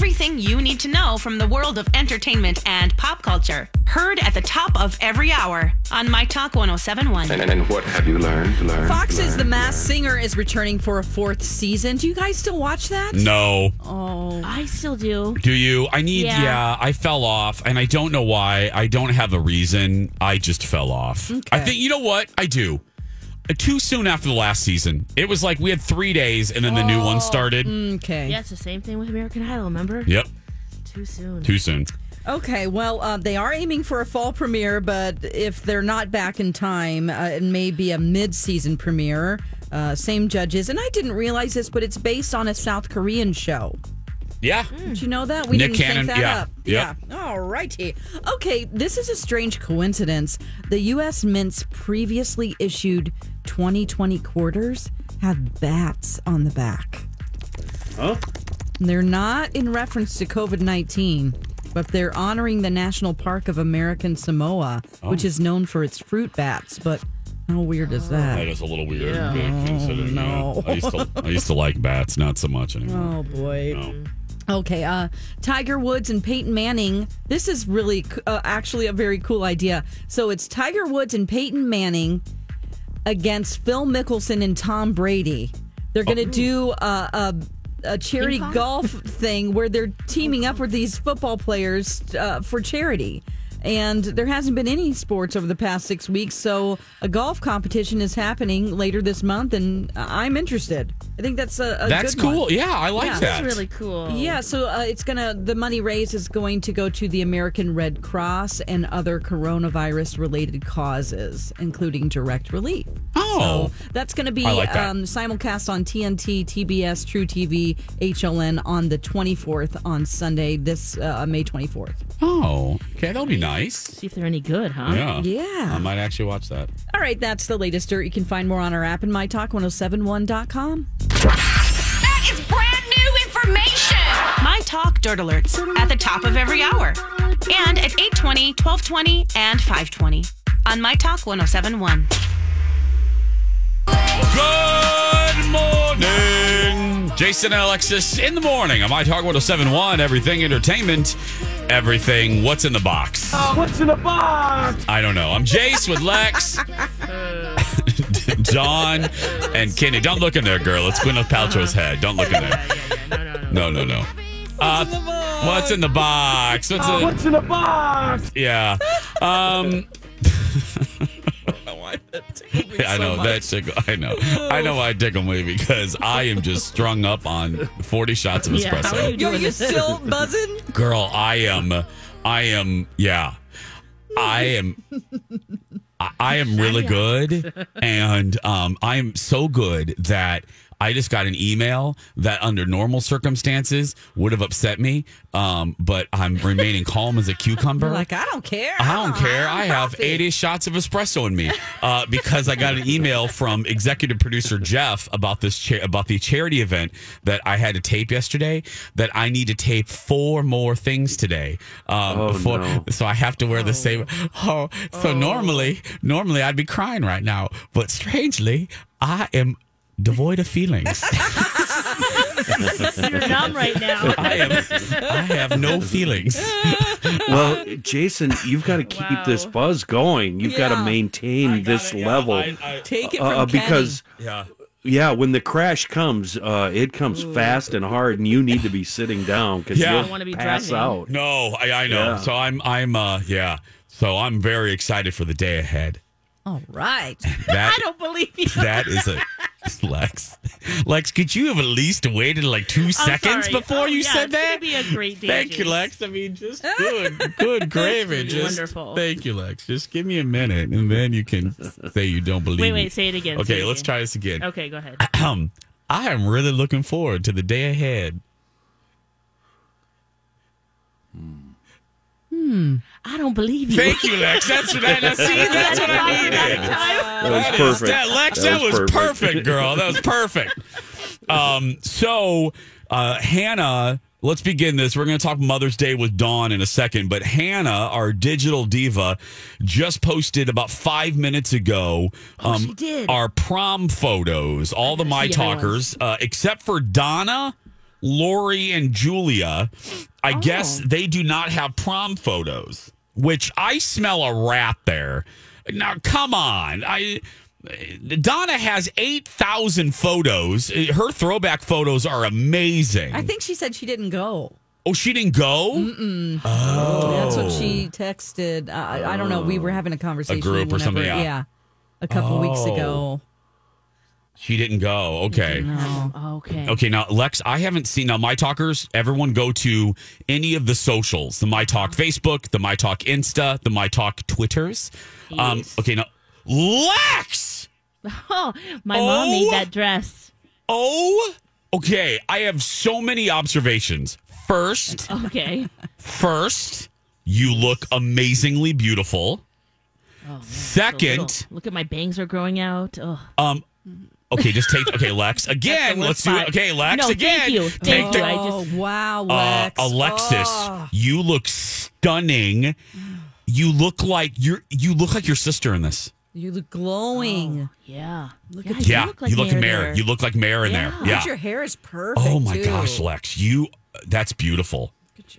Everything you need to know from the world of entertainment and pop culture. Heard at the top of every hour on My Talk 1071. And, and what have you learned? learned Fox's learned, The Masked learned? Singer is returning for a fourth season. Do you guys still watch that? No. Oh, I still do. Do you? I need, yeah. Yeah. I fell off and I don't know why. I don't have a reason. I just fell off. I think, you know what? I do. Uh, Too soon after the last season. It was like we had three days and then the new one started. okay. Yeah, it's the same thing with American Idol, remember? Yep. Too soon. Too soon. Okay, well, uh, they are aiming for a fall premiere, but if they're not back in time, uh, it may be a mid-season premiere. Uh, same judges, and I didn't realize this, but it's based on a South Korean show. Yeah. Mm. Did you know that? We Nick didn't Cannon, think that yeah, up. yep. Yeah. All righty. Okay, this is a strange coincidence. The U.S. Mint's previously issued 2020 quarters have bats on the back. Huh? They're not in reference to COVID 19, but they're honoring the National Park of American Samoa, oh. which is known for its fruit bats. But how weird is That that? is a little weird. Oh, considering, no. yeah, I, used to, I used to like bats, not so much anymore. Oh, boy. No. Okay, uh, Tiger Woods and Peyton Manning. This is really uh, actually a very cool idea. So it's Tiger Woods and Peyton Manning against Phil Mickelson and Tom Brady. They're going to do uh, a, a charity golf thing where they're teaming up with these football players uh, for charity. And there hasn't been any sports over the past six weeks, so a golf competition is happening later this month, and I'm interested. I think that's a, a That's good one. cool. Yeah, I like Yeah. that. That's really cool. Yeah, so uh, it's gonna the money raised is going to go to the American Red Cross and other coronavirus related causes, including direct relief. Oh. so that's going to be like that. um, simulcast on TNT, TBS, truTV, HLN on the 24th on Sunday, this uh, May 24th. Oh, okay. That'll be nice. See if they're any good, huh? Yeah. Yeah. I might actually watch that. All right, that's the latest dirt. You can find more on our app and mytalk1071.com. That is brand new information. My Talk Dirt Alerts at the top of every hour. And at 820, 1220, and 520 on My Talk 1071. Good morning. Jason and Alexis in the morning. on My Talk 1071, everything entertainment, everything. What's in the box? What's in the box? I don't know. I'm Jace with Lex, John, and Kenny. Don't look in there, girl. It's Gwyneth Paltrow's head. Don't look in there. No, no, no. Uh, what's in the box? What's in, What's in the box? yeah. Um, I know that tickle. I know. I know I tickle me because I am just strung up on 40 shots of Yeah, how are espresso. you Yo, you still buzzing? Girl, I am, I am, yeah, I am, I, I am really good, and um, I am so good that I just got an email that under normal circumstances would have upset me, um, but I'm remaining calm as a cucumber. You're like, I don't care. I don't care. I have coffee. 80 shots of espresso in me uh, because I got an email from executive producer Jeff about this cha- about the charity event that I had to tape yesterday. That I need to tape four more things today. Um, Oh, before, no. so I have to wear the same. Oh, so normally, normally I'd be crying right now, but strangely, I am devoid of feelings. You're numb right now. I am. I have no feelings. Well, Jason, you've got to keep Wow. this buzz going. You've got to Yeah. maintain this level Take it from uh, because Yeah. yeah, when the crash comes, uh, it comes fast and hard, and you need to be sitting down because Yeah. you'll Don't wanna be pass driving. out. No, I, I know. Yeah. So I'm I'm uh yeah. So I'm very excited for the day ahead. All right. That I don't believe you. that is a Lex. Lex, could you have at least waited like two I'm seconds sorry. before Oh, you yeah, said that? be a great day, Thank you, Lex. I mean, just good, good gravy. Just Wonderful. Thank you, Lex. Just give me a minute, and then you can say you don't believe. Wait, me. wait, say it again. Okay, it let's again. try this again. Okay, go ahead. Um, I am really looking forward to the day ahead. I don't believe you. Thank you, Lex. That's what I see. That's what I needed. That was That is- perfect. that- Lex, that, was, perfect. girl. That was perfect. um, so, uh, Hannah, let's begin this. We're going to talk Mother's Day with Dawn in a second, but Hannah, our digital diva, just posted about five minutes ago. Um, Oh, she did. Our prom photos, all the My see the other Talkers, uh, except for Donna. Lori and Julia, I Oh. guess they do not have prom photos, which I smell a rat there. Now, come on. I Donna has 8,000 photos. Her throwback photos are amazing. I think she said she didn't go. oh, she didn't go? That's what she texted. Uh, I, I don't know. We were having a conversation. group or something, yeah. a couple weeks Oh. ago. She didn't go. Okay. Okay. Okay, now Lex, I haven't seen now my talkers. Everyone go to any of the socials: the My Talk Facebook, the My Talk Insta, the My Talk Twitters. Um, Yes. okay, now Lex. Oh, my mom Oh. made that dress. Oh, okay. I have so many observations. First, Okay. first, you look amazingly beautiful. Oh, man, Second, Little- Look at my bangs are growing out. Oh. um, okay, just take. Okay, Lex. Again, let's do it. Okay, Lex. No, again. thank you. Take Thank the- you. I oh just- wow, uh, Alexis, Oh. you look stunning. You look like you're. You look like your sister in this. you look glowing. Yeah. Look yeah, at Yeah, look like you look Mare Mare. there. You look like Mare in there. Yeah. Yeah. But your hair is perfect. Oh my too. gosh, Lex, you. That's beautiful.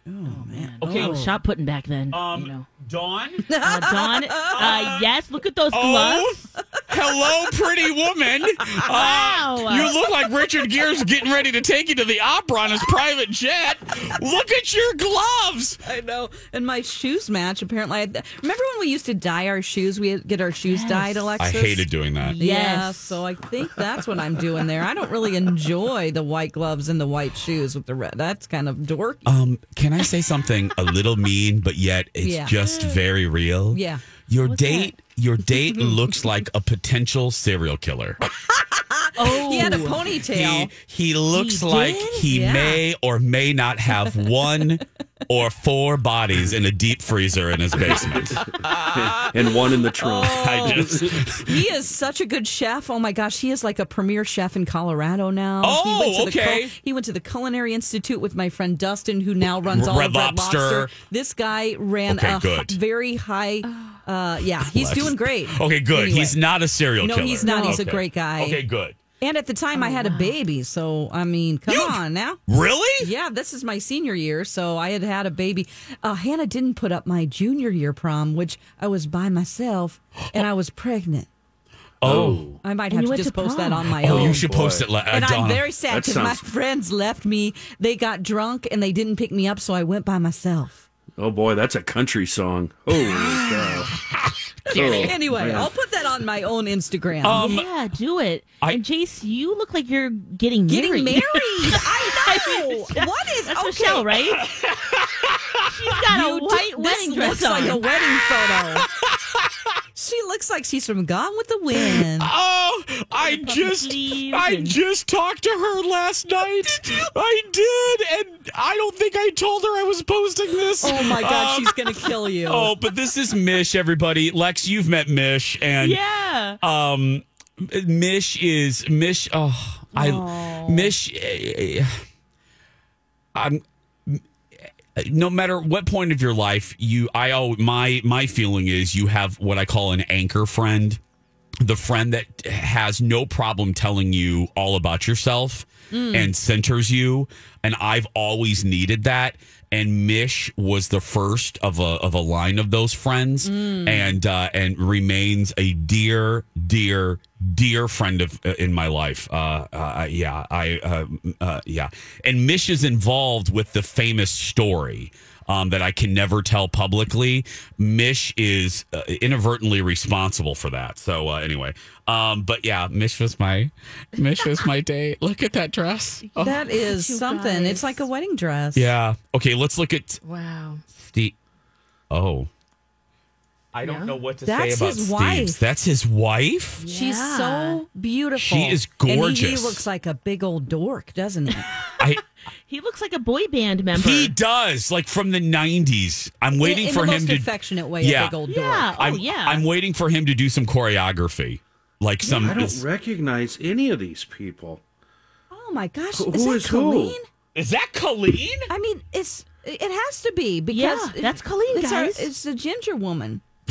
Oh, man. Okay. Okay. Oh, shot putting back then. Um, you know. Dawn. Uh, Dawn, uh, yes, look at those Oh, gloves. hello, pretty woman. Uh, Wow. You look like Richard Gere's getting ready to take you to the opera on his private jet. Look at your gloves. I know. And my shoes match. Apparently, I, remember when we used to dye our shoes? We get our shoes dyed, Alexis? I hated doing that. Yeah, Yes. so I think that's what I'm doing there. I don't really enjoy the white gloves and the white shoes with the red. That's kind of dorky. Um, can I say something a little mean, but yet it's Yeah. just very real? Yeah. Your date, your date looks like a potential serial killer. Oh, He had a ponytail. he looks He like he Yeah. may or may not have one or four bodies in a deep freezer in his basement. and one in the trunk. Oh. I just he is such a good chef. Oh my gosh, he is like a premier chef in Colorado now. Oh, he went to the okay. cul- he went to the Culinary Institute with my friend Dustin, who now runs all Red of Red Lobster. Lobster. This guy ran Okay, a h- good. very high. Uh, yeah, he's doing great. Okay, good. Anyway. He's not a serial No, killer. No, he's not. He's a great guy. Okay, good. And at the time, I had a baby, so I mean, come You- on now. Really? Yeah, this is my senior year, so I had had a baby. Uh, Hannah didn't put up my junior year prom, which I was by myself, and I was pregnant. Oh. I might have to just to post that on my Oh, own. Oh, you should post it, Le- uh, and I'm very sad That because my friends left me. They got drunk and they didn't pick me up, so I went by myself. Oh boy, that's a country song. Holy cow! Anyway, man. I'll put that on my own Instagram. Um, yeah, do it. I- and Jace, you look like you're getting Getting married. married. I know. what is That's okay? Michelle, right? She's got You a do- white this wedding dress looks on. like a wedding photo. She looks like she's from Gone with the Wind. Oh, I just I and- just talked to her last night. I did, and I don't think I told her I was posting this. Oh my God, Um, she's gonna kill you. Oh, but this is Mish, everybody. Lex, you've met Mish, and yeah. um, Mish is Mish. Oh, I Mish. eh, I'm. No matter what point of your life you, I always my my feeling is you have what I call an anchor friend, the friend that has no problem telling you all about yourself hmm. and centers you. And I've always needed that. And Mish was the first of a of a line of those friends, and uh, and remains a dear, dear, dear friend of uh, in my life. Uh, uh, yeah, I uh, uh, yeah, and Mish is involved with the famous story um, that I can never tell publicly. Mish is uh, inadvertently responsible for that. So uh, anyway, um, but yeah, Mish was my Mish was my date. Look at that dress. Oh, that is something. guys. It's like a wedding dress. yeah. Okay, let's look at Wow. Steve. Oh. I don't know what to That's say about his Steve's. wife. That's his wife. She's so beautiful. She is gorgeous. And he- he, looks like a big old dork, doesn't he? I He looks like a boy band member. He does, like from the '90s. I'm waiting in for the him to. affectionate way, Yeah. a big old dork. yeah. Oh I'm, yeah. I'm waiting for him to do some choreography, like some. I don't recognize any of these people. Oh my gosh, Who is, that is? Colleen? is that Colleen? I mean, it's it has to be because Yeah, that's Colleen, it's our- it's the ginger woman.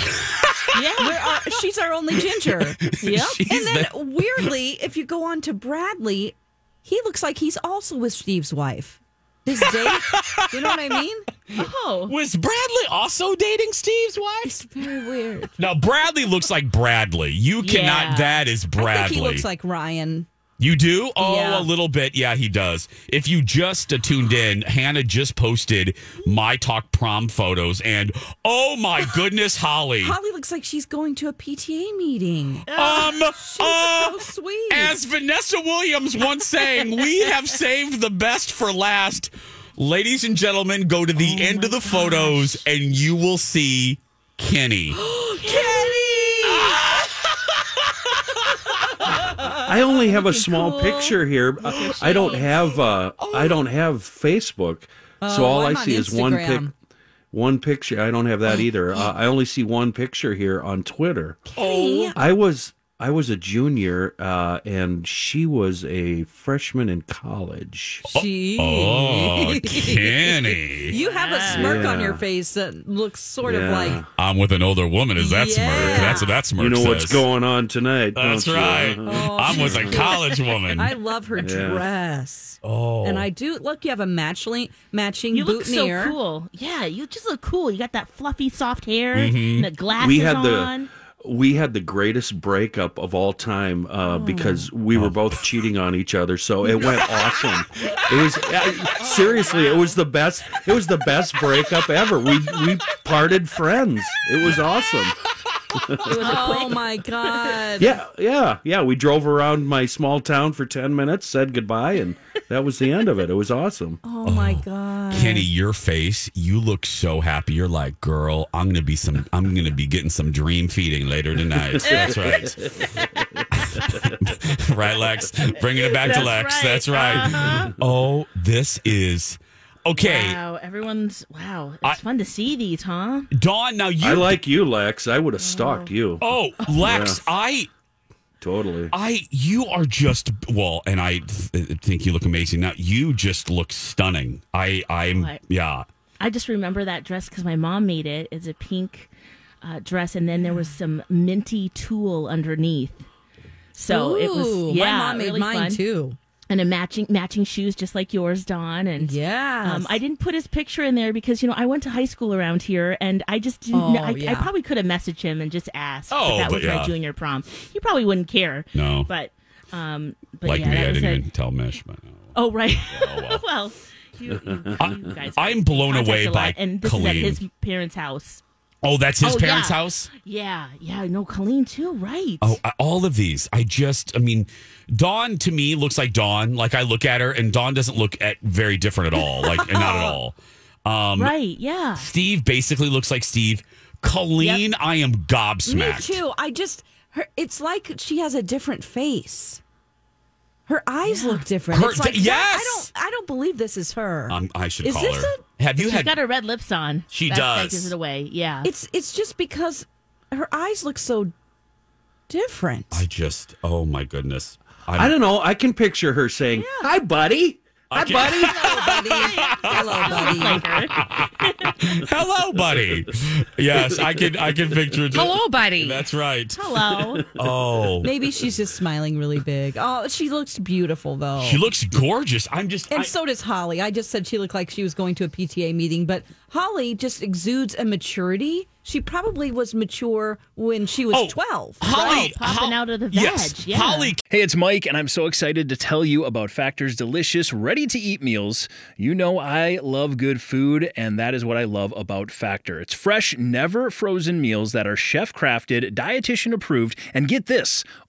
yeah. We're our, she's our only ginger. Yep. She's and then the- weirdly, if you go on to Bradley, he looks like he's also with Steve's wife. His date, you know what I mean? Oh. was Bradley also dating Steve's wife? It's very weird. No, Bradley looks like Bradley. You cannot. Yeah. That is I Bradley. think he looks like Ryan. You do? Oh, Yeah. a little bit. Yeah, he does. If you just uh, tuned in, Hannah just posted my talk prom photos, and oh my goodness, Holly. Holly looks like she's going to a PTA meeting. Um, She's uh, so sweet. as Vanessa Williams once sang, we have saved the best for last. Ladies and gentlemen, go to the end of the photos, and you will see Kenny. I only have a small picture here. I, I don't have uh, I don't have Facebook, so all Oh, I'm I on see is one pic, one picture. I don't have that either. Uh, I only see one picture here on Twitter. Oh, I was I was a junior, uh, and she was a freshman in college. She. oh, Kenny. You have a smirk on your face that looks sort of like I'm with an older woman. Is that smirk? That's what that smirk You know says. what's going on tonight? That's don't right. Uh-huh. I'm with a college woman. I love her dress. oh, And I do look. You have a matching matching You look so cool. Yeah, you just look cool. You got that fluffy, soft hair, and the glasses we had the on. We had the greatest breakup of all time uh, because we were both cheating on each other. So it went awesome. It was uh, seriously, it was the best. It was the best breakup ever. We we parted friends. It was awesome. Oh my god! Yeah, yeah, yeah. We drove around my small town for ten minutes, said goodbye, and that was the end of it. It was awesome. Oh my god! Kenny, your face, you look so happy. You're like, girl, I'm gonna be some I'm gonna be getting some dream feeding later tonight. That's right. right, Lex? Bringing it back to Lex. right. That's right. Uh-huh. Oh, this is okay. Wow, everyone's wow. It's I- fun to see these, huh? Dawn, now you I like you, Lex. I would have stalked you. Oh, Lex, I Totally. I you are just well, and I th- think you look amazing. Now you just look stunning. I I'm What? yeah. I just remember that dress because my mom made it. It's a pink uh, dress, and then there was some minty tulle underneath. So it was yeah, my mom made really mine fun. too. And a matching matching shoes just like yours, Don. And yeah, um, I didn't put his picture in there because you know I went to high school around here, and I just didn't. Oh, know. I, yeah. I probably could have messaged him and just asked. Oh, if that was yeah. my junior prom. He probably wouldn't care. No. but um, but like yeah, me, I didn't a- even tell Mish, but no. Oh right. well, you, you, you guys. are I'm blown away a lot, by and this Colleen. is at his parents' house. Oh, that's his Oh, parents' yeah. house? Yeah, yeah. No, Colleen too. Right. Oh, I- all of these. I just, I mean, Dawn to me looks like Dawn. Like I look at her, and Dawn doesn't look at very different at all. Like not at all. Um, right. Yeah. Steve basically looks like Steve. Colleen, I am gobsmacked. Me too. I just her. It's like she has a different face. Her eyes look different. Her- it's like yes! that- I don't. I don't believe this is her. Um, I should Is call this her. Have you She's had? got her red lips on. She that, does. That gives it away. Yeah. it's it's just because her eyes look so different. I just, oh my goodness. I don't know. I can picture her saying, "Hi, buddy. Hi, Okay. buddy." Hello, buddy. Hello, buddy. Hello, buddy. yes, I can. I can picture it. Hello, buddy. That's right. Hello. Oh, Maybe she's just smiling really big. Oh, she looks beautiful though. she looks gorgeous. I'm just. and I- so does Holly. I just said she looked like she was going to a PTA meeting, but Holly just exudes a maturity. She probably was mature when she was Oh, 12. Holly Oh, popping Hol- out of the Yes, yeah. Holly Hey, it's Mike, and I'm so excited to tell you about Factor's delicious, ready to eat meals. You know, I love good food, and that is what I love about Factor. It's fresh, never frozen meals that are chef crafted, dietitian approved, and get this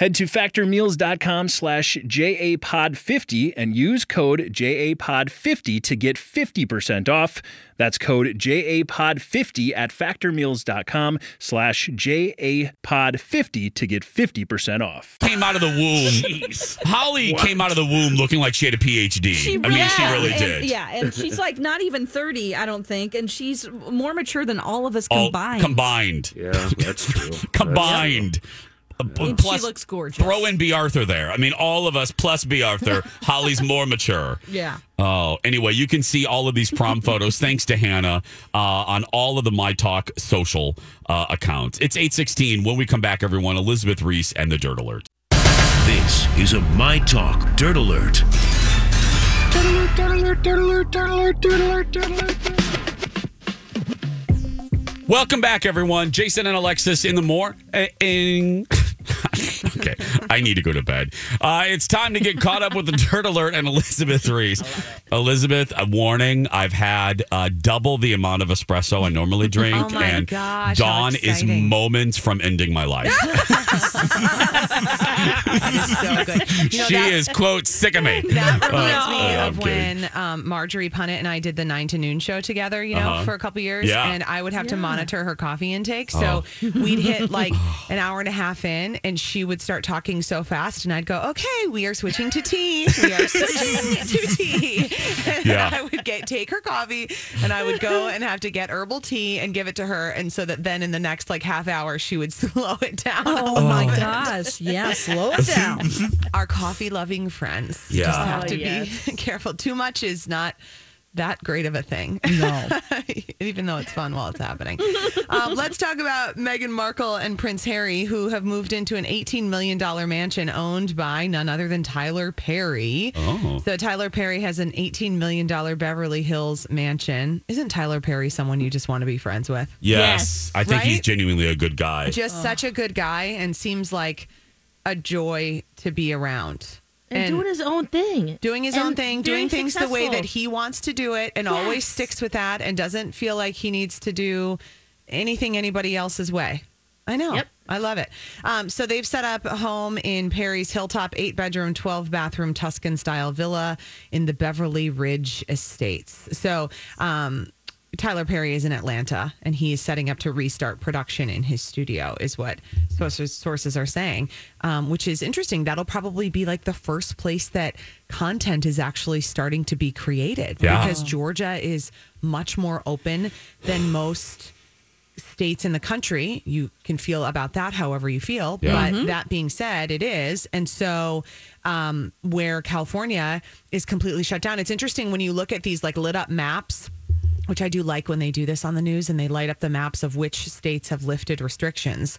Head to factormeals.com slash JAPOD50 and use code JAPOD50 to get 50% off. That's code JAPOD50 at factormeals.com slash JAPOD50 to get 50% off. Came out of the womb. Holly came out of the womb looking like she had a PhD. I mean, she really and- did. Yeah, and she's like not even 30, I don't think. And she's more mature than all of us All combined. combined. Yeah, that's true. Combined. Uh, And plus, she looks gorgeous. Throw in Bea Arthur there. I mean, all of us plus Bea Arthur. Holly's more mature. Yeah. Oh, anyway, you can see all of these prom photos thanks to Hannah uh, on all of the My Talk social uh, accounts. It's 816. When we come back, everyone, Elizabeth Reese and the Dirt Alert. This is a My Talk Dirt Alert. Welcome back, everyone. Jason and Alexis in the more. uh, in- okay, I need to go to bed. Uh, it's time to get caught up with the Dirt Alert and Elizabeth Reese. Elizabeth, a warning: I've had uh, double the amount of espresso I normally drink, Oh my and gosh, Dawn is moments from ending my life. so good. You know, she that- is quote sick of me. That reminds Uh, me uh, of when um, Marjorie Punnett and I did the nine to noon show together, you know, Uh-huh. for a couple years. Yeah. And I would have to monitor her coffee intake. So Oh. we'd hit like an hour and a half in, and she would start talking so fast. And I'd go, okay, we are switching to tea. We are switching to tea. And Yeah. I would get take her coffee, and I would go and have to get herbal tea and give it to her. And so that then in the next like half hour, she would slow it down. Oh my gosh. Yeah, slow it down. our coffee loving friends Yeah. just have Oh, to yes. be careful. Too much is not that great of a thing. No. Even though it's fun while it's happening. um, let's talk about Meghan Markle and Prince Harry, who have moved into an $18 million mansion owned by none other than Tyler Perry. Oh. So Tyler Perry has an $18 million Beverly Hills mansion. Isn't Tyler Perry someone you just want to be friends with? Yes, I think he's genuinely a good guy. Just such a good guy and seems like a joy to be around. And, doing his own thing. doing his And own thing, very doing things the way that he wants to do it, and always sticks with that and doesn't feel like he needs to do anything anybody else's way. I know. Yep. I love it. Um, so they've set up a home in Perry's Hilltop, eight bedroom, 12 bathroom Tuscan style villa in the Beverly Ridge Estates. So, um, Tyler Perry is in Atlanta and he is setting up to restart production in his studio, is what sources, sources are saying, um, which is interesting. That'll probably be like the first place that content is actually starting to be created Yeah. because Georgia is much more open than most states in the country. You can feel about that however you feel. Yeah. But that being said, it is. And so, um, where California is completely shut down, it's interesting when you look at these like lit up maps. Which I do like when they do this on the news and they light up the maps of which states have lifted restrictions.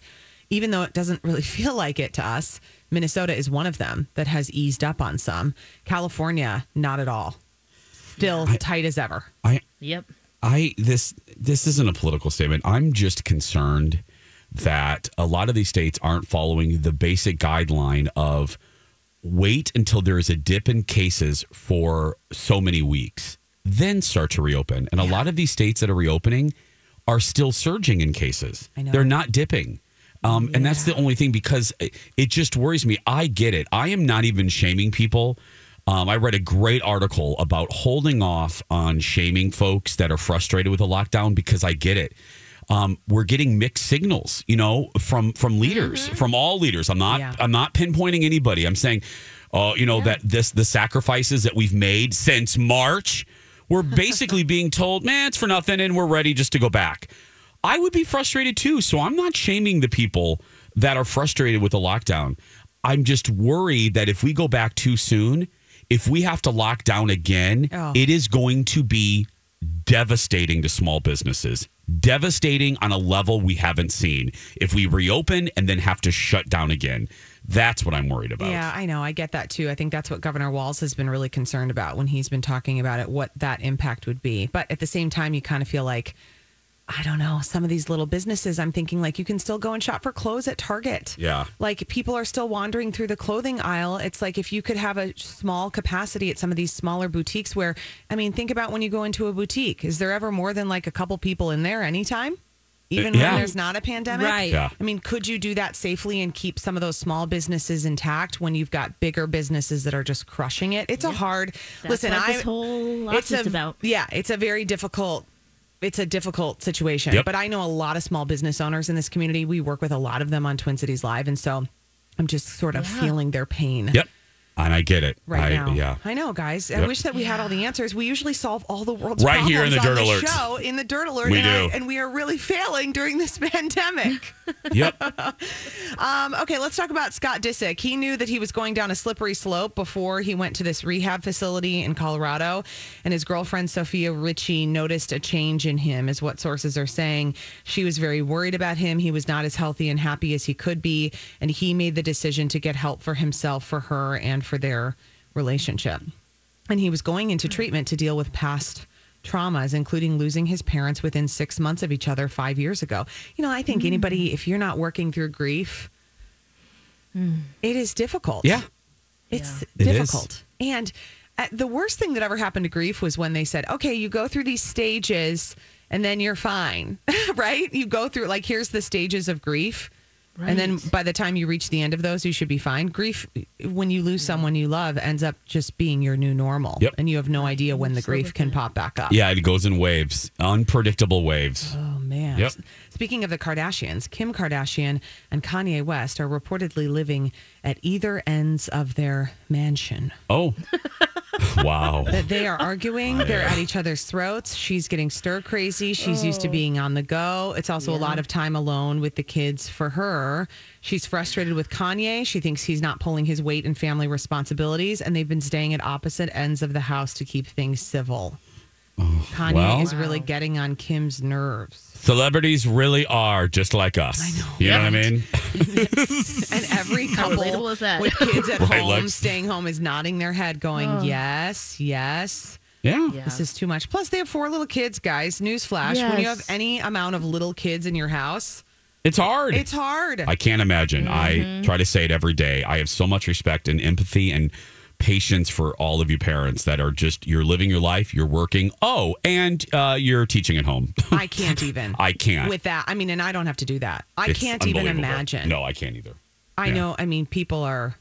Even though it doesn't really feel like it to us, Minnesota is one of them that has eased up on some. California, not at all. Still tight as ever. I Yep. I this this isn't a political statement. I'm just concerned that a lot of these states aren't following the basic guideline of wait until there is a dip in cases for so many weeks, then start to reopen. And a lot of these states that are reopening are still surging in cases. I know. They're not dipping. Um, And that's the only thing because it, it just worries me. I get it. I am not even shaming people. Um, I read a great article about holding off on shaming folks that are frustrated with the lockdown because I get it. Um, we're getting mixed signals, you know, from from leaders, from all leaders. I'm not Yeah. I'm not pinpointing anybody. I'm saying, uh, you know, that this the sacrifices that we've made since March, we're basically being told, man, it's for nothing, and we're ready just to go back. I would be frustrated too. So I'm not shaming the people that are frustrated with the lockdown. I'm just worried that if we go back too soon, if we have to lock down again, Oh. it is going to be devastating to small businesses. Devastating on a level we haven't seen. If we reopen and then have to shut down again, that's what I'm worried about. Yeah, I know. I get that too. I think that's what Governor Walz has been really concerned about when he's been talking about it, what that impact would be. But at the same time, you kind of feel like, I don't know, some of these little businesses, I'm thinking like you can still go and shop for clothes at Target. Yeah. Like people are still wandering through the clothing aisle. It's like if you could have a small capacity at some of these smaller boutiques where, I mean, think about when you go into a boutique. Is there ever more than like a couple people in there anytime? Even Yeah. when there's not a pandemic? Right. Yeah. I mean, could you do that safely and keep some of those small businesses intact when you've got bigger businesses that are just crushing it? It's a hard. That's listen, what I. this whole it's a, about. Yeah, it's a very difficult. It's a difficult situation, Yep. but I know a lot of small business owners in this community. We work with a lot of them on Twin Cities Live, and so I'm just sort of feeling their pain Yep. And I get it. right I, now. Yeah. I know, guys. I Yep. wish that we had all the answers. We usually solve all the world's Right here in the problems Dirt on the show in the Dirt Alert. We and, I- do. and we are really failing during this pandemic. Yep. Um, okay, let's talk about Scott Disick. He knew that he was going down a slippery slope before he went to this rehab facility in Colorado. And his girlfriend, Sofia Richie, noticed a change in him, is what sources are saying. She was very worried about him. He was not as healthy and happy as he could be. And he made the decision to get help for himself, for her, and for their relationship. And he was going into treatment to deal with past traumas, including losing his parents within six months of each other five years ago. You know, I think anybody, if you're not working through grief, it is difficult. Yeah. It's It is. difficult. And uh, the worst thing that ever happened to grief was when they said, okay, you go through these stages and then you're fine, right? You go through, like, here's the stages of grief. And then by the time you reach the end of those, you should be fine. Grief, when you lose someone you love, ends up just being your new normal. Yep. And you have no idea when the grief can pop back up. Yeah. It goes in waves, unpredictable waves. Oh man. Yep. Speaking of the Kardashians, Kim Kardashian and Kanye West are reportedly living at either ends of their mansion. Oh. wow. That they are arguing, they're at each other's throats. She's getting stir crazy. She's used to oh. being on the go. It's also a lot of time alone with the kids for her. She's frustrated with Kanye. She thinks he's not pulling his weight in family responsibilities, and they've been staying at opposite ends of the house to keep things civil. Kanye well. is really getting on Kim's nerves. Celebrities really are just like us. I know. You know what I mean? And every couple is that? with kids at Right, home Lex? staying home is nodding their head, going, "Yes, yes, Yeah. Yeah. this is too much." Plus, they have four little kids, guys. Newsflash: when you have any amount of little kids in your house, It's hard. it's hard. I can't imagine. I mm-hmm. try to say it every day. I have so much respect and empathy and patience for all of you parents that are just you're living your life, you're working. Oh, and uh, you're teaching at home. I can't even. I can't. with that. I mean, and I don't have to do that. I It's can't even imagine. No, I can't either. I yeah. know. I mean, people are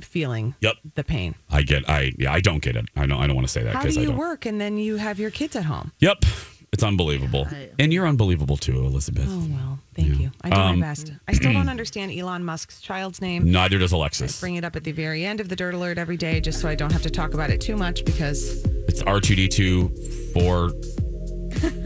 feeling Yep. the pain. I get. I yeah. I don't get it. I don't. I don't want to say that How do you work and then you have your kids at home? Yep. It's unbelievable, and you're unbelievable too, Elizabeth. Oh well, thank you. I do Um, my best. I still don't understand Elon Musk's child's name. Neither does Alexis. bring it up at the very end of the dirt alert every day just so I don't have to talk about it too much because It's R two D two four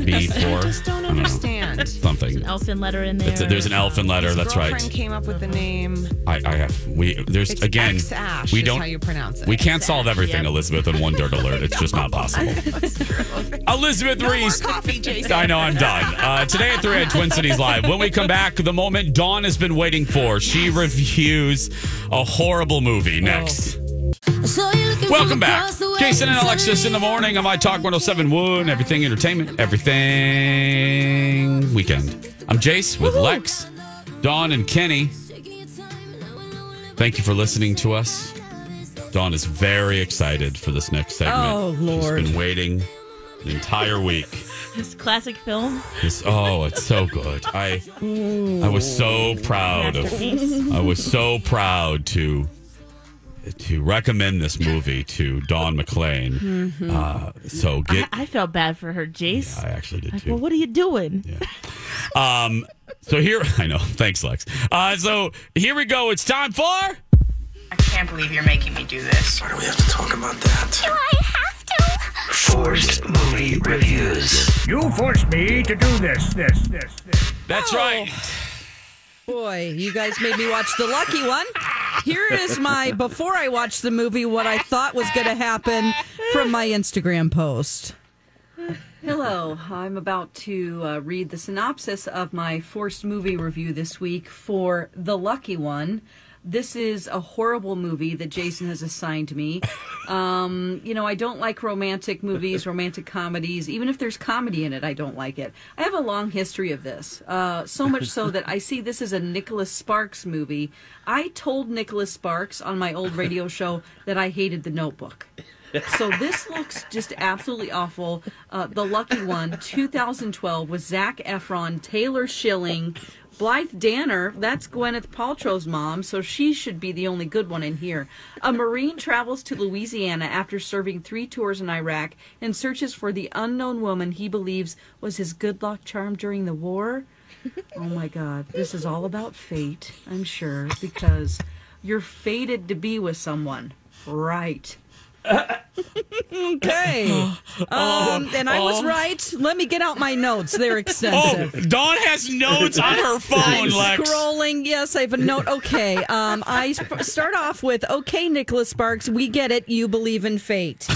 B four. I just don't I don't know. understand. Something. Elfin letter in there. It's a, there's an elephant letter. His That's girlfriend right. came up with the name. I, I have. We there's It's again. X Ash we is don't. how you pronounce it. We can't solve everything, Yep. Elizabeth, in one dirt alert. It's just not possible. Elizabeth No more Reese. coffee, Jason. I know I'm done. Uh, today at 3 at Twin Cities Live. When we come back, the moment Dawn has been waiting for. She reviews a horrible movie next. Welcome back. Jason and Alexis in the morning on My Talk 1071. Everything entertainment, everything weekend. I'm Jace with Lex, Dawn, and Kenny. Thank you for listening to us. Dawn is very excited for this next segment. Oh, Lord. She's been waiting the entire week. This classic film. This, oh, it's so good. I I was so proud of I was so proud to to recommend this movie to Dawn McClain. Uh, so get I felt bad for her, Jace. I actually did like, too. well, what are you doing? Um, so here I know. Thanks, Lex. Uh, so here we go. It's time for I can't believe you're making me do this. Why do we have to talk about that? Do I have to? Forced movie reviews. You forced me to do this, this, this, this. that's Oh. right. Boy, you guys made me watch the lucky one. Here is my before I watched the movie what I thought was going to happen from my Instagram post. Hello, I'm about to uh, read the synopsis of my forced movie review this week for The Lucky One. This is a horrible movie that Jason has assigned me. Um, you know, I don't like romantic movies, romantic comedies. Even if there's comedy in it, I don't like it. I have a long history of this. Uh, so much so that I see this as a Nicholas Sparks movie. I told Nicholas Sparks on my old radio show that I hated The Notebook. So this looks just absolutely awful. Uh, the Lucky One, 2012, with Zac Efron, Taylor Schilling, Blythe Danner. That's Gwyneth Paltrow's mom, so she should be the only good one in here. A Marine travels to Louisiana after serving three tours in Iraq and searches for the unknown woman he believes was his good luck charm during the war. Oh my God, this is all about fate, I'm sure, because you're fated to be with someone. Right. Okay. Um, and I was right. Let me get out my notes. They're Oh, extensive. Dawn has notes on her phone, I'm Lex. scrolling. Yes, I have a note. Okay. Um, I start off with, okay, Nicholas Sparks, we get it. You believe in fate.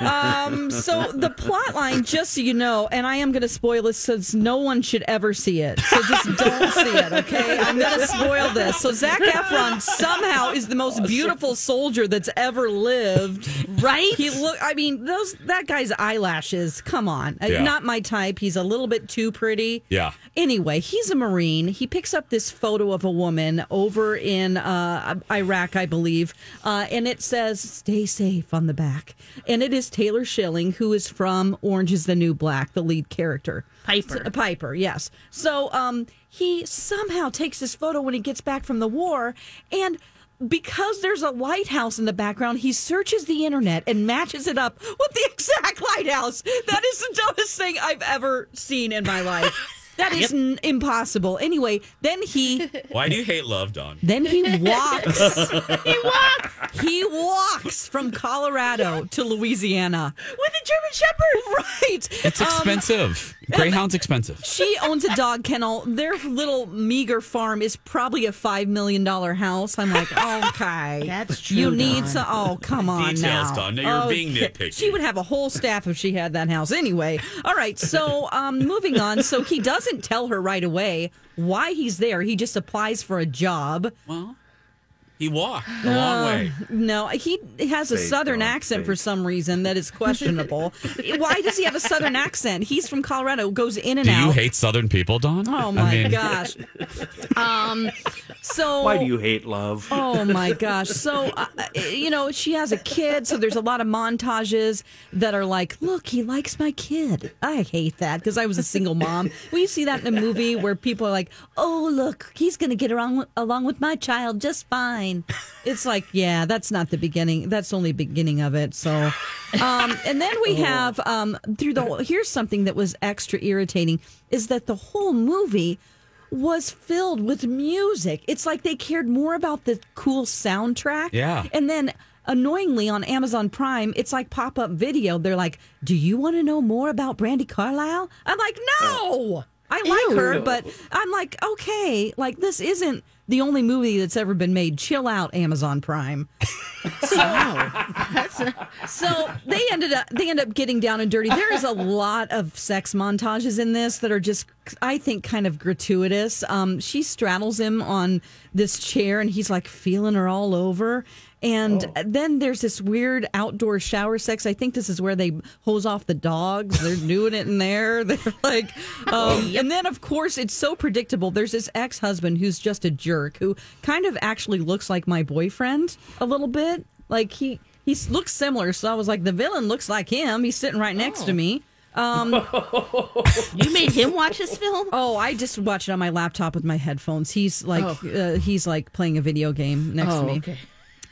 Um, so the plot line, just so you know, and I am going to spoil this since no one should ever see it. So just don't see it, okay? I'm going to spoil this. So Zac Efron somehow is the most beautiful soldier that's ever lived. Right? He look. I mean, those that guy's eyelashes. Come on, Uh, Yeah. not my type. He's a little bit too pretty. Yeah. Anyway, he's a Marine. He picks up this photo of a woman over in uh, Iraq, I believe, uh, and it says "Stay safe" on the back. And it is Taylor Schilling, who is from Orange Is the New Black, the lead character. Piper. So- Piper, yes. So um, he somehow takes this photo when he gets back from the war, and because there's a lighthouse in the background, he searches the internet and matches it up with the exact lighthouse. That is the dumbest thing I've ever seen in my life. That is n- impossible. Anyway, then he Why do you hate love, Don? then he walks. he walks. He walks from Colorado to Louisiana With a German Shepherd. Right. It's Um, expensive. Greyhound's expensive. she owns a dog kennel. Their little meager farm is probably a five million dollar house. I'm like, okay, That's true, You need Dawn. some. Oh, come on Details, now. Dawn. Now you're being nitpicky. She would have a whole staff if she had that house. Anyway, all right. So, um, moving on. So he doesn't tell her right away why he's there. He just applies for a job. Well, he walked a long way. No, he has a Fake, southern Dawn, accent fake. for some reason that is questionable. Why does he have a southern accent? He's from Colorado, goes in and Do out. you hate Southern people, Dawn? Oh my gosh. Um so Why do you hate love? Oh my gosh. So, uh, you know, she has a kid. So there's a lot of montages that are like, look, he likes my kid. I hate that because I was a single mom. Will you see that in a movie where people are like, oh, look, he's going to get along, along with my child just fine. It's like, yeah, that's not the beginning. That's only beginning of it. So, um, and then we have um, through the here's something that was extra irritating is that the whole movie was filled with music. It's like they cared more about the cool soundtrack. Yeah. And then annoyingly on Amazon Prime, it's like pop up video. They're like, Do you want to know more about Brandi Carlile? I'm like, No. I like her, but I'm like, okay, like this isn't the only movie that's ever been made. Chill out, Amazon Prime. So so they ended up they end up getting down and dirty. There is a lot of sex montages in this that are just I think kind of gratuitous. Um, she straddles him on this chair and he's like feeling her all over. And then there's this weird outdoor shower sex. I think this is where they hose off the dogs. They're doing it in there. They're like, um, and then of course it's so predictable. There's this ex husband who's just a jerk who kind of actually looks like my boyfriend a little bit. Like he he looks similar. So I was like, the villain looks like him. He's sitting right next to me. Um, You made him watch this film? oh, I just watched it on my laptop with my headphones. He's like, uh, he's like playing a video game next to me. Oh, okay.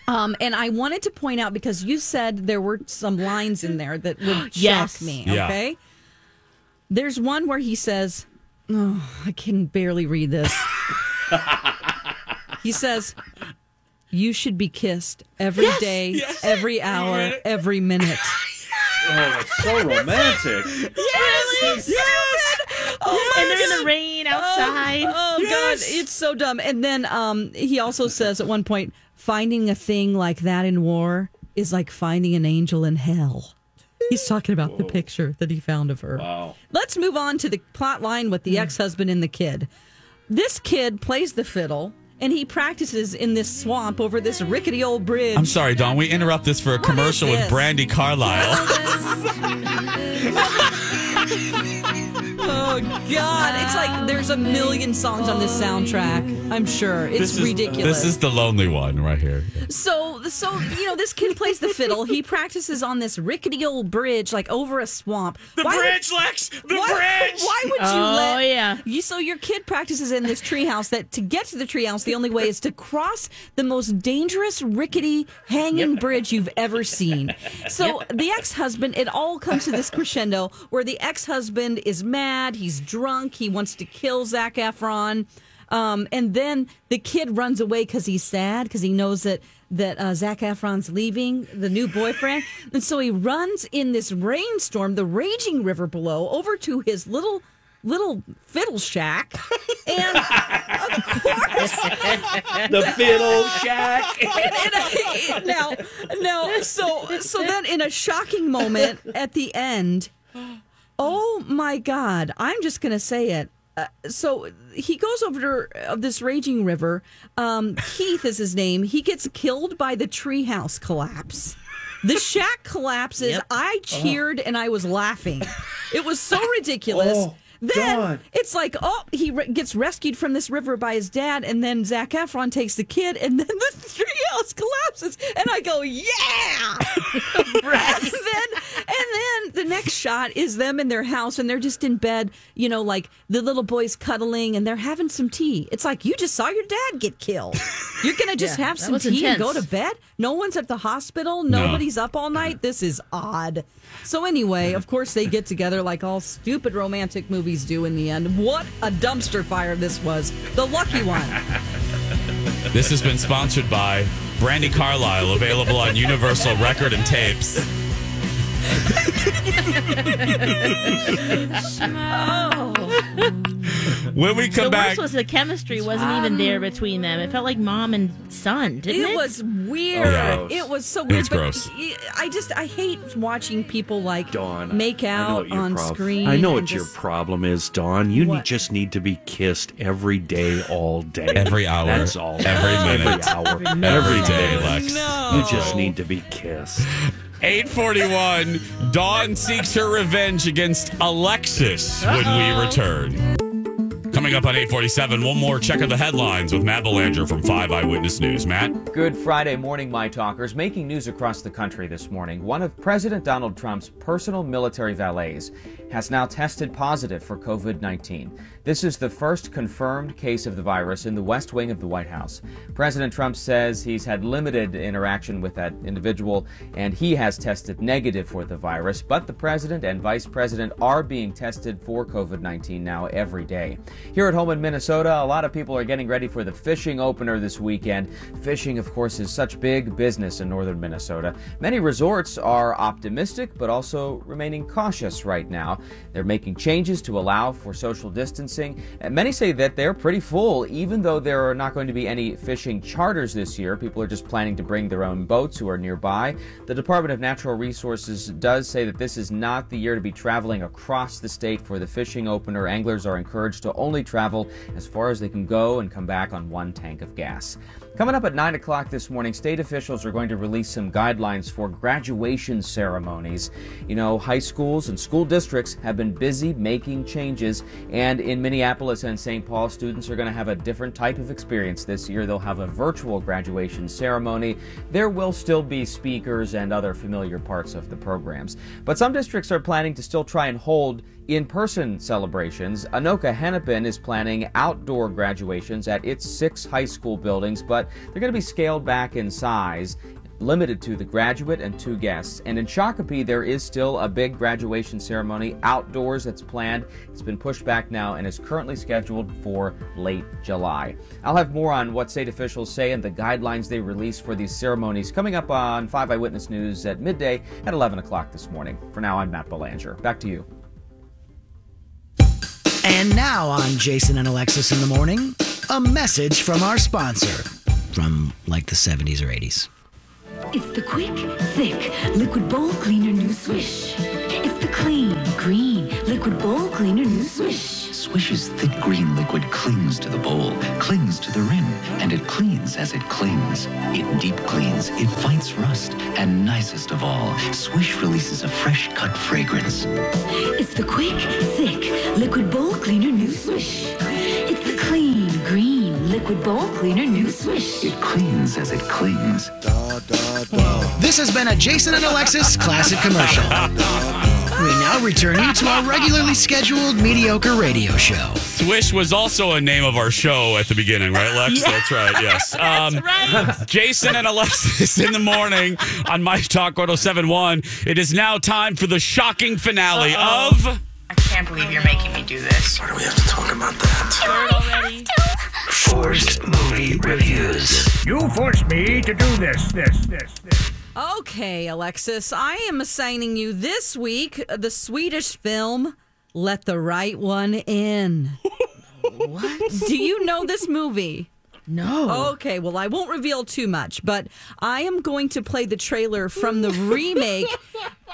Um, and I wanted to point out because you said there were some lines in there that would Yes. shock me. Yeah. Okay. There's one where he says, "Oh, I can barely read this." he says, "You should be kissed every day, Yes. every hour, every minute." Oh, that's so romantic. Yes! Yes! Oh my and they're in the rain outside. Oh, oh, God, it's so dumb. And then um, he also says at one point, finding a thing like that in war is like finding an angel in hell. He's talking about the picture that he found of her. Wow. Let's move on to the plot line with the hmm. ex husband and the kid. This kid plays the fiddle and he practices in this swamp over this rickety old bridge. I'm sorry, Don. We interrupt this for a commercial with? Brandi Carlile. Oh God! It's like there's a million songs on this soundtrack. I'm sure it's this is, ridiculous. This is the lonely one right here. So, so you know, this kid plays the fiddle. He practices on this rickety old bridge, like over a swamp. The Why would- bridge, Lex. The why, bridge. Why would you Oh, let? yeah. You so your kid practices in this treehouse. That to get to the treehouse, the only way is to cross the most dangerous rickety hanging bridge you've ever seen. So the ex-husband, it all comes to this crescendo where the ex-husband is mad. He's drunk. He wants to kill Zac Efron. Um, and then the kid runs away because he's sad because he knows that that uh, Zac Efron's leaving the new boyfriend, and so he runs in this rainstorm, the raging river below, over to his little little fiddle shack, and of course, The fiddle shack. and I- now, now, so so then in a shocking moment at the end, oh my God, I'm just gonna say it. Uh, so he goes over to of this raging river. Um, Keith is his name. He gets killed by the treehouse collapse. The shack collapses. Yep. I cheered and I was laughing. It was so ridiculous. Oh, then Dawn. it's like, oh, he re- gets rescued from this river by his dad, and then Zac Efron takes the kid, and then the treehouse collapses, and I go, yeah. And then, and then the next shot is them in their house, and they're just in bed, you know, like the little boy's cuddling, and they're having some tea. It's like you just saw your dad get killed. You're gonna just Yeah, have some was tea and go to bed. No one's at the hospital. Nobody's up all night. This is odd. So anyway, of course they get together like all stupid romantic movies do in the end. What a dumpster fire this was. The lucky one. This has been sponsored by Brandi Carlile, available on Universal Record and Tapes. When we come the back, worst was the chemistry wasn't even there between them. It felt like mom and son, didn't it? It was weird. Oh, yeah. It was so It weird. was but gross. I just I hate watching people like Dawn. make out on prob- screen. I know and what your problem is, Dawn. You need, just need to be kissed every day, all day. Every hour. That's all. Every minute. Every hour. every day, minute. Lex. You just need to be kissed. 841, Dawn seeks her revenge against Alexis when we uh-huh. return. Coming up on 847, one more check of the headlines with Matt Belanger from 5 Eyewitness News. Matt? Good Friday morning, my talkers. Making news across the country this morning. One of President Donald Trump's personal military valets has now tested positive for COVID 19. This is the first confirmed case of the virus in the West Wing of the White House. President Trump says he's had limited interaction with that individual and he has tested negative for the virus, but the president and vice president are being tested for COVID 19 now every day. Here at home in Minnesota, a lot of people are getting ready for the fishing opener this weekend. Fishing, of course, is such big business in northern Minnesota. Many resorts are optimistic, but also remaining cautious right now. They're making changes to allow for social distancing. Many say that they're pretty full, even though there are not going to be any fishing charters this year. People are just planning to bring their own boats who are nearby. The Department of Natural Resources does say that this is not the year to be traveling across the state for the fishing opener. Anglers are encouraged to only travel as far as they can go and come back on one tank of gas. Coming up at 9 o'clock this morning, state officials are going to release some guidelines for graduation ceremonies. You know, high schools and school districts have been busy making changes, and in Minneapolis and St. Paul, students are going to have a different type of experience this year. They'll have a virtual graduation ceremony. There will still be speakers and other familiar parts of the programs. But some districts are planning to still try and hold in person celebrations. Anoka Hennepin is planning outdoor graduations at its six high school buildings, but they're going to be scaled back in size. Limited to the graduate and two guests. And in Shakopee, there is still a big graduation ceremony outdoors that's planned. It's been pushed back now and is currently scheduled for late July. I'll have more on what state officials say and the guidelines they release for these ceremonies coming up on 5 Eyewitness News at midday at 11 o'clock this morning. For now, I'm Matt Belanger. Back to you. And now on Jason and Alexis in the morning, a message from our sponsor from like the 70s or 80s. It's the quick, thick, liquid bowl cleaner new swish. It's the clean, green, liquid bowl cleaner new swish. Swish's thick green liquid clings to the bowl, clings to the rim, and it cleans as it clings. It deep cleans, it fights rust, and nicest of all, Swish releases a fresh cut fragrance. It's the quick, thick, liquid bowl cleaner new swish. It's the clean, green, liquid bowl cleaner new swish. It cleans as it clings. This has been a Jason and Alexis classic commercial. We now return you to our regularly scheduled mediocre radio show. Swish was also a name of our show at the beginning, right, Lex? Yeah. That's right, yes. Um, Jason and Alexis in the morning on My Talk 1071. It is now time for the shocking finale of. I can't believe you're making me do this. Why do we have to talk about that? Already. Forced movie reviews. You forced me to do this, this, this, this. Okay, Alexis, I am assigning you this week the Swedish film Let the Right One In. what? Do you know this movie? No. Okay, well, I won't reveal too much, but I am going to play the trailer from the remake.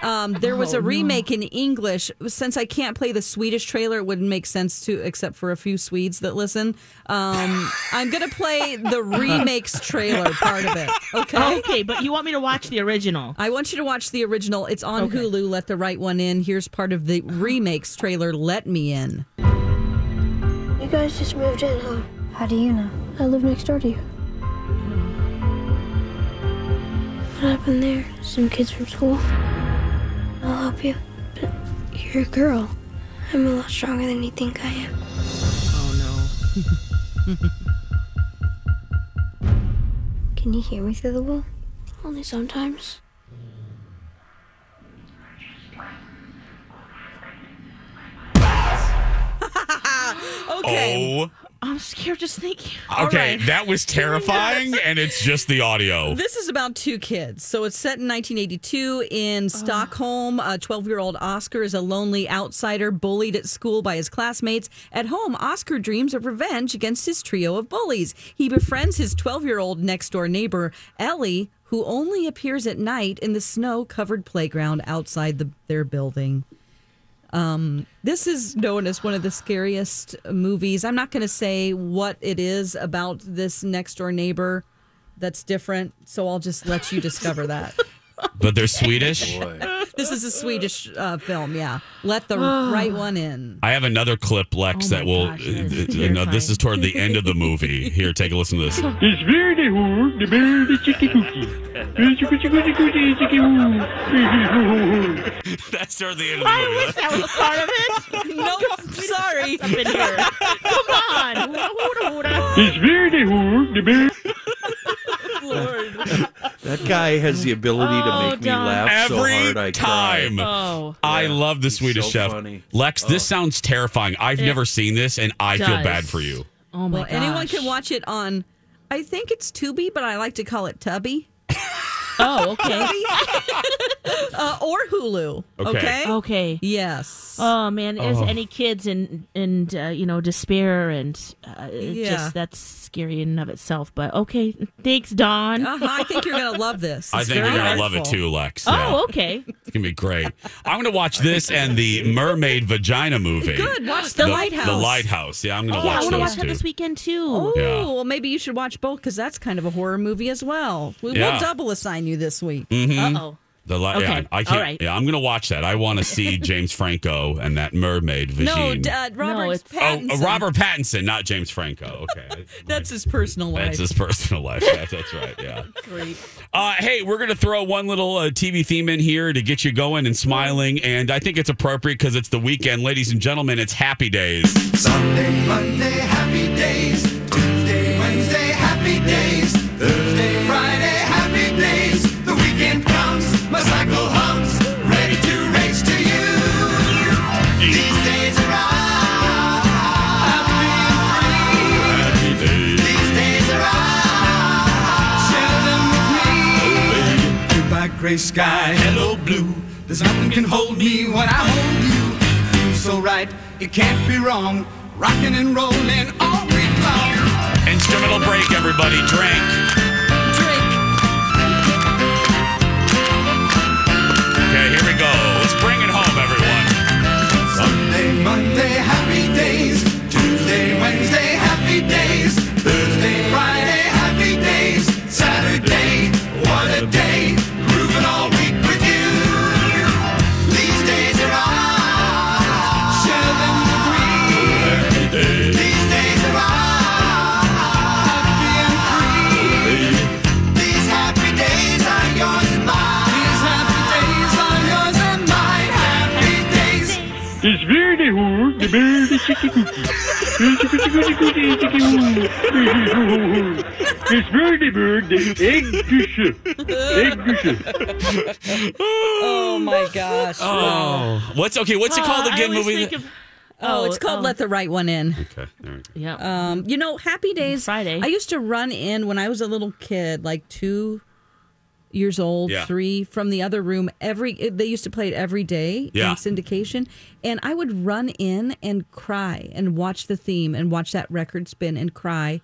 Um, there was Oh, a no. remake in English. Since I can't play the Swedish trailer, it wouldn't make sense to, except for a few Swedes that listen. Um, I'm going to play the remakes trailer part of it. Okay. Okay, but you want me to watch the original? I want you to watch the original. It's on Okay. Hulu. Let the right one in. Here's part of the remakes trailer. Let me in. You guys just moved in, huh? How do you know? I live next door to you. What happened there? Some kids from school? I'll help you. But you're a girl. I'm a lot stronger than you think I am. Oh no. Can you hear me through the wall? Only sometimes. Okay. Oh. I'm scared just thinking. Okay, that was terrifying, and it's just the audio. This is about two kids. So it's set in 1982 in Stockholm. A 12 year old Oscar is a lonely outsider bullied at school by his classmates. At home, Oscar dreams of revenge against his trio of bullies. He befriends his 12 year old next door neighbor, Ellie, who only appears at night in the snow covered playground outside the, their building. Um, this is known as one of the scariest movies. I'm not going to say what it is about this next door neighbor that's different, so I'll just let you discover that. But they're Swedish. this is a Swedish uh, film, yeah. Let the right one in. I have another clip, Lex, Oh that will. gosh, uh, that's uh, no, this is toward the end of the movie. Here, take a listen to this. It's very who, the very chicky cookie. Very chicky cookie cookie chicky woo. That's toward the end of the I wish that was part of it. no, sorry. Up in here. Come on. It's very who, the very. That guy has the ability to Oh, make me Don. laugh so Every hard I time. cry. Oh. I love the Swedish so chef. funny. Lex, this oh. sounds terrifying. I've It never seen this, and I feel does. bad for you. Oh my Well, anyone can watch it on, I think it's Tubi, but I like to call it Tubby. Oh, okay. uh, or Hulu. Okay. Okay. Okay. Yes. Oh man, is Oh. any kids in and uh, you know despair and uh, Yeah. just that's scary in and of itself. But okay, thanks, Don. Uh-huh, I think you're gonna love this. I think you're gonna love it too, Lex. Yeah. Oh, okay. It's gonna be great. I'm gonna watch this and the Mermaid Vagina movie. Good. Watch the, Lighthouse. The Lighthouse. Yeah, I'm gonna yeah, I watch want to watch that this weekend too. Oh, Yeah. well, maybe you should watch both because that's kind of a horror movie as well. We Yeah. will double assign you this week. Mhm. Uh-oh. The li- yeah, Okay. I can't. All right. Yeah, I'm gonna watch that. I want to see James Franco and that mermaid No, vagine. d- uh, Robert it's- oh, Pattinson. uh, Robert Pattinson, not James Franco. Okay, That's his personal life. that's his personal life. That's, that's right. Yeah. Great. Uh, hey, we're going to throw one little uh, TV theme in here to get you going and smiling. And I think it's appropriate because it's the weekend. Ladies and gentlemen, it's happy days. Sunday, Monday, happy days. gray sky, hello blue. There's nothing can hold me when I hold you. Feels so right, it can't be wrong. Rocking and rolling all week long. Instrumental break, everybody. Drink. Drink. Okay, here we go. Let's bring it home, everyone. Sunday, Monday, happy days. Tuesday, Wednesday. it's birthday bird, eggdüsche. Eggdüsche. Oh my gosh. Oh. What's okay, what's it called again, movie? Of, oh, oh, it's called um, Let the Right One In. Okay, there we go. Yeah. Um, you know, Happy Days. Friday. I used to run in when I was a little kid, like two years old, Yeah. three, from the other room. Every they used to play it every day Yeah. in syndication, and I would run in and cry and watch the theme and watch that record spin and cry.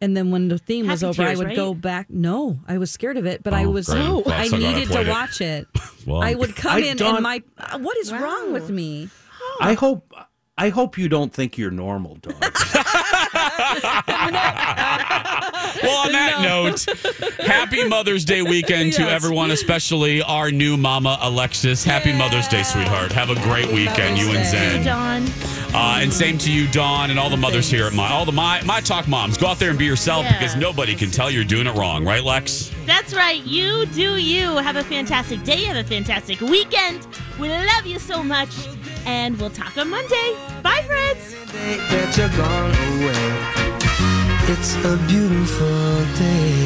And then when the theme was Happy over, I would right? go back. No, I was scared of it, but I Oh, was great. Well, I so glad I needed to it. watch it. Well, I would come I in don't- and my what is wrong with me? Oh. I hope. I hope you don't think you're normal, dog. Well, on that note, happy Mother's Day weekend to everyone, especially our new mama, Alexis. Happy Mother's Day, sweetheart. Have a great weekend, you and Zen. Dawn. Uh, and same to you, Dawn, and all the mothers here at my all the my my talk moms. Go out there and be yourself Yeah. because nobody can tell you're doing it wrong, right, Lex? That's right. You do you. Have a fantastic day. Have a fantastic weekend. We love you so much. And we'll talk on Monday. Bye, friends. that you're gone away. It's a beautiful day.